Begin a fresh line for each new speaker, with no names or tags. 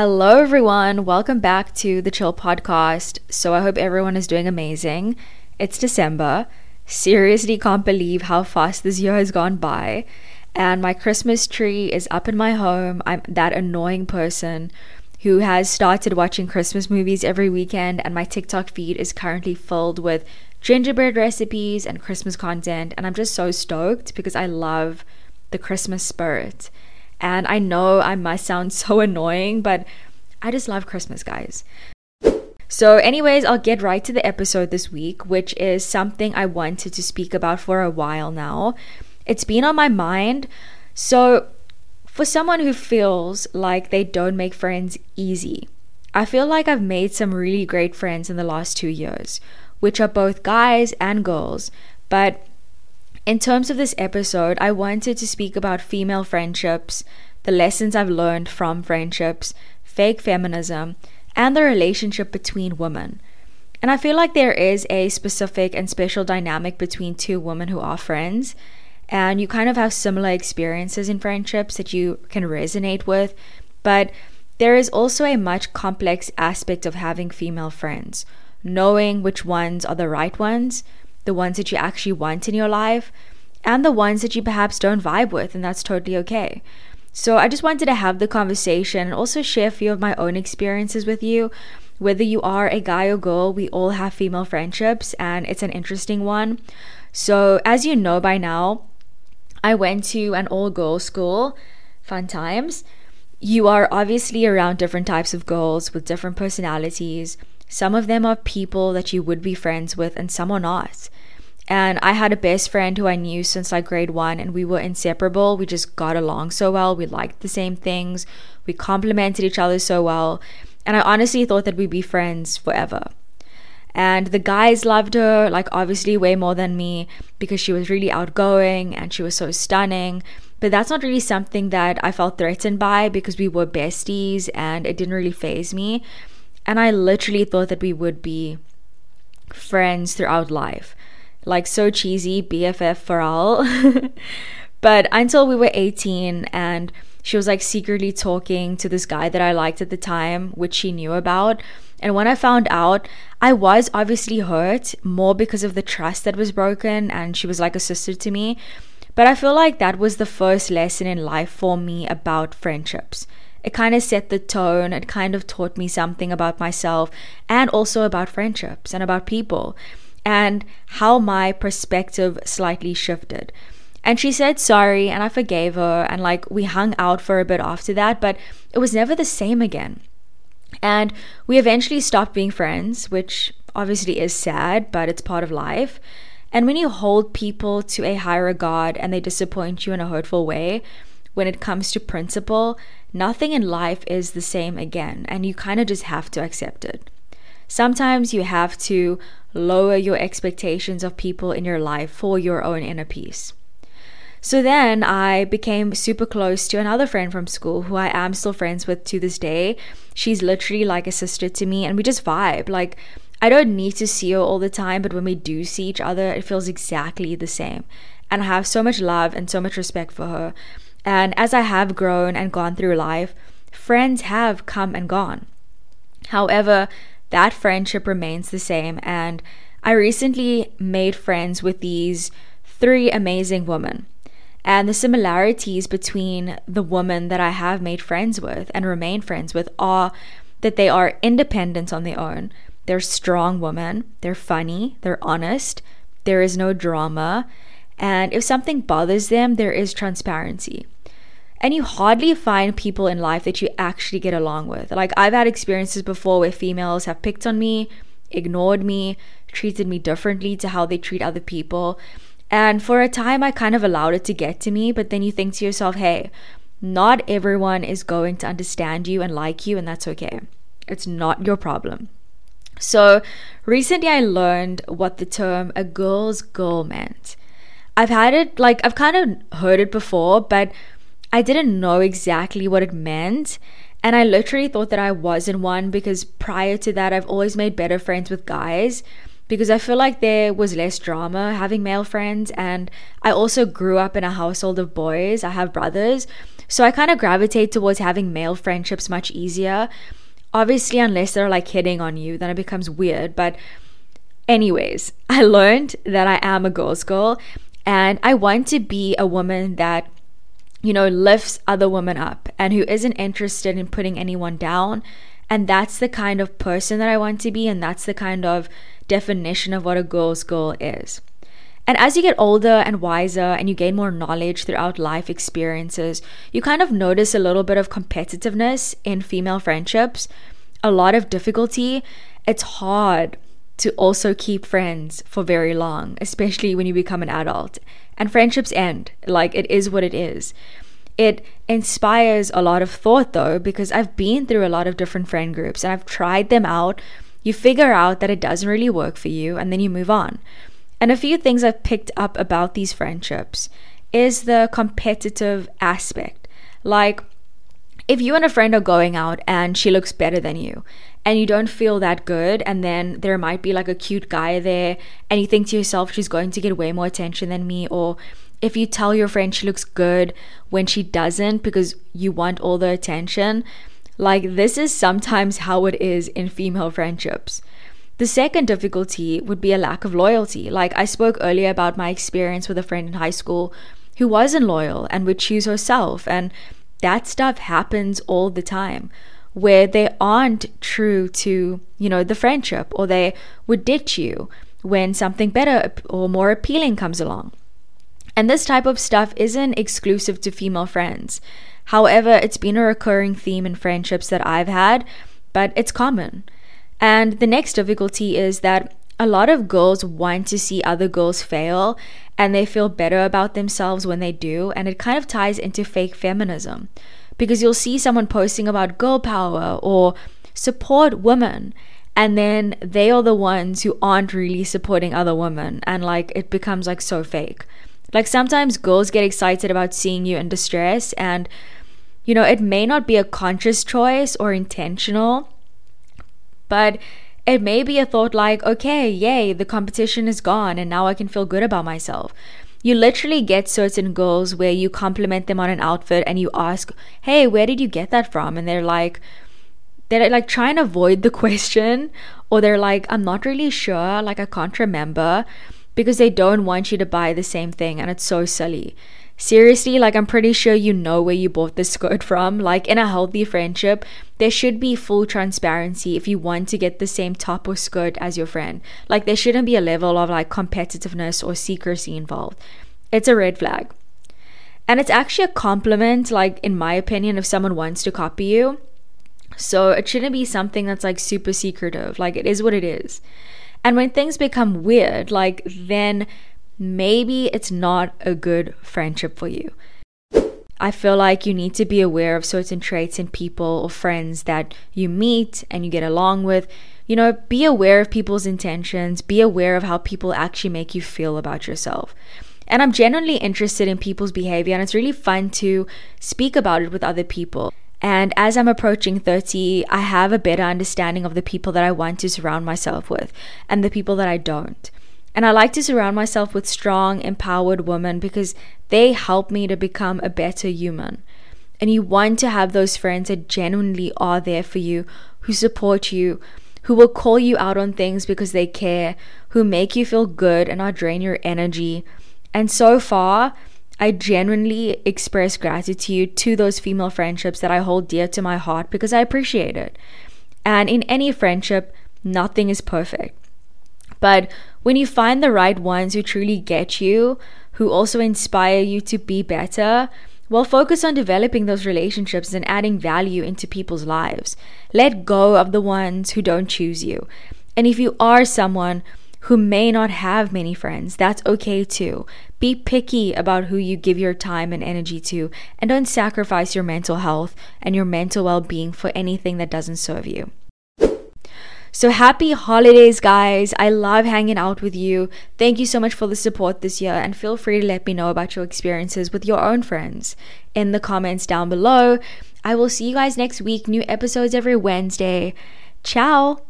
Hello, everyone. Welcome back to the Chill Podcast. So, I hope everyone is doing amazing. It's December. Seriously, can't believe how fast this year has gone by. And my Christmas tree is up in my home. I'm that annoying person who has started watching Christmas movies every weekend, and my TikTok feed is currently filled with gingerbread recipes and Christmas content. And I'm just so stoked because I love the Christmas spirit. And I know I must sound so annoying, but I just love Christmas, guys. So, anyways, I'll get right to the episode this week, which is something I wanted to speak about for a while now. It's been on my mind. So, for someone who feels like they don't make friends easy, I feel like I've made some really great friends in the last two years, which are both guys and girls. But in terms of this episode, I wanted to speak about female friendships, the lessons I've learned from friendships, fake feminism, and the relationship between women. And I feel like there is a specific and special dynamic between two women who are friends, and you kind of have similar experiences in friendships that you can resonate with, but there is also a much complex aspect of having female friends, knowing which ones are the right ones the ones that you actually want in your life, and the ones that you perhaps don't vibe with, and that's totally okay. So I just wanted to have the conversation and also share a few of my own experiences with you. Whether you are a guy or girl, we all have female friendships, and it's an interesting one. So, as you know by now, I went to an all girls school, fun times. You are obviously around different types of girls with different personalities. Some of them are people that you would be friends with, and some are not. And I had a best friend who I knew since like grade one, and we were inseparable. We just got along so well. We liked the same things. We complimented each other so well. And I honestly thought that we'd be friends forever. And the guys loved her, like obviously way more than me, because she was really outgoing and she was so stunning. But that's not really something that I felt threatened by because we were besties and it didn't really phase me. And I literally thought that we would be friends throughout life. Like so cheesy, BFF for all. but until we were 18 and she was like secretly talking to this guy that I liked at the time, which she knew about. And when I found out, I was obviously hurt more because of the trust that was broken, and she was like a sister to me. But I feel like that was the first lesson in life for me about friendships it kind of set the tone. It kind of taught me something about myself and also about friendships and about people and how my perspective slightly shifted. And she said sorry and I forgave her and like we hung out for a bit after that, but it was never the same again. And we eventually stopped being friends, which obviously is sad, but it's part of life. And when you hold people to a high regard and they disappoint you in a hurtful way, when it comes to principle, nothing in life is the same again, and you kind of just have to accept it. Sometimes you have to lower your expectations of people in your life for your own inner peace. So then I became super close to another friend from school who I am still friends with to this day. She's literally like a sister to me, and we just vibe. Like, I don't need to see her all the time, but when we do see each other, it feels exactly the same. And I have so much love and so much respect for her. And as I have grown and gone through life, friends have come and gone. However, that friendship remains the same. And I recently made friends with these three amazing women. And the similarities between the women that I have made friends with and remain friends with are that they are independent on their own. They're strong women, they're funny, they're honest, there is no drama, and if something bothers them, there is transparency. And you hardly find people in life that you actually get along with. Like, I've had experiences before where females have picked on me, ignored me, treated me differently to how they treat other people. And for a time, I kind of allowed it to get to me, but then you think to yourself, hey, not everyone is going to understand you and like you, and that's okay. It's not your problem. So, recently I learned what the term a girl's girl meant. I've had it, like, I've kind of heard it before, but I didn't know exactly what it meant. And I literally thought that I wasn't one because prior to that, I've always made better friends with guys. because I feel like there was less drama having male friends. And I also grew up in a household of boys, I have brothers. So I kind of gravitate towards having male friendships much easier. Obviously, unless they're like hitting on you, then it becomes weird. But, anyways, I learned that I am a girl's girl and I want to be a woman that, you know, lifts other women up and who isn't interested in putting anyone down. And that's the kind of person that I want to be. And that's the kind of definition of what a girl's girl is. And as you get older and wiser and you gain more knowledge throughout life experiences, you kind of notice a little bit of competitiveness in female friendships, a lot of difficulty. It's hard to also keep friends for very long, especially when you become an adult. And friendships end. Like it is what it is. It inspires a lot of thought though, because I've been through a lot of different friend groups and I've tried them out. You figure out that it doesn't really work for you and then you move on. And a few things I've picked up about these friendships is the competitive aspect. Like, if you and a friend are going out and she looks better than you and you don't feel that good and then there might be like a cute guy there and you think to yourself she's going to get way more attention than me or if you tell your friend she looks good when she doesn't because you want all the attention like this is sometimes how it is in female friendships. The second difficulty would be a lack of loyalty. Like i spoke earlier about my experience with a friend in high school who wasn't loyal and would choose herself and that stuff happens all the time where they aren't true to, you know, the friendship or they would ditch you when something better or more appealing comes along. And this type of stuff isn't exclusive to female friends. However, it's been a recurring theme in friendships that I've had, but it's common. And the next difficulty is that a lot of girls want to see other girls fail and they feel better about themselves when they do. And it kind of ties into fake feminism because you'll see someone posting about girl power or support women. And then they are the ones who aren't really supporting other women. And like it becomes like so fake. Like sometimes girls get excited about seeing you in distress. And, you know, it may not be a conscious choice or intentional, but it may be a thought like, okay, yay, the competition is gone and now I can feel good about myself. You literally get certain girls where you compliment them on an outfit and you ask, hey, where did you get that from? And they're like, they're like trying to avoid the question or they're like, I'm not really sure, like I can't remember. Because they don't want you to buy the same thing and it's so silly seriously, like I'm pretty sure you know where you bought this skirt from. Like in a healthy friendship, there should be full transparency if you want to get the same top or skirt as your friend. Like there shouldn't be a level of like competitiveness or secrecy involved. It's a red flag. And it's actually a compliment, like in my opinion, if someone wants to copy you. So it shouldn't be something that's like super secretive. Like it is what it is. And when things become weird, like then maybe it's not a good friendship for you. I feel like you need to be aware of certain traits in people or friends that you meet and you get along with. You know, be aware of people's intentions, be aware of how people actually make you feel about yourself. And I'm genuinely interested in people's behavior, and it's really fun to speak about it with other people. And as I'm approaching 30, I have a better understanding of the people that I want to surround myself with and the people that I don't. And I like to surround myself with strong, empowered women because they help me to become a better human. And you want to have those friends that genuinely are there for you, who support you, who will call you out on things because they care, who make you feel good and not drain your energy. And so far, I genuinely express gratitude to those female friendships that I hold dear to my heart because I appreciate it. And in any friendship, nothing is perfect. But when you find the right ones who truly get you, who also inspire you to be better, well, focus on developing those relationships and adding value into people's lives. Let go of the ones who don't choose you. And if you are someone who may not have many friends, that's okay too. Be picky about who you give your time and energy to, and don't sacrifice your mental health and your mental well being for anything that doesn't serve you. So happy holidays, guys. I love hanging out with you. Thank you so much for the support this year, and feel free to let me know about your experiences with your own friends in the comments down below. I will see you guys next week. New episodes every Wednesday. Ciao.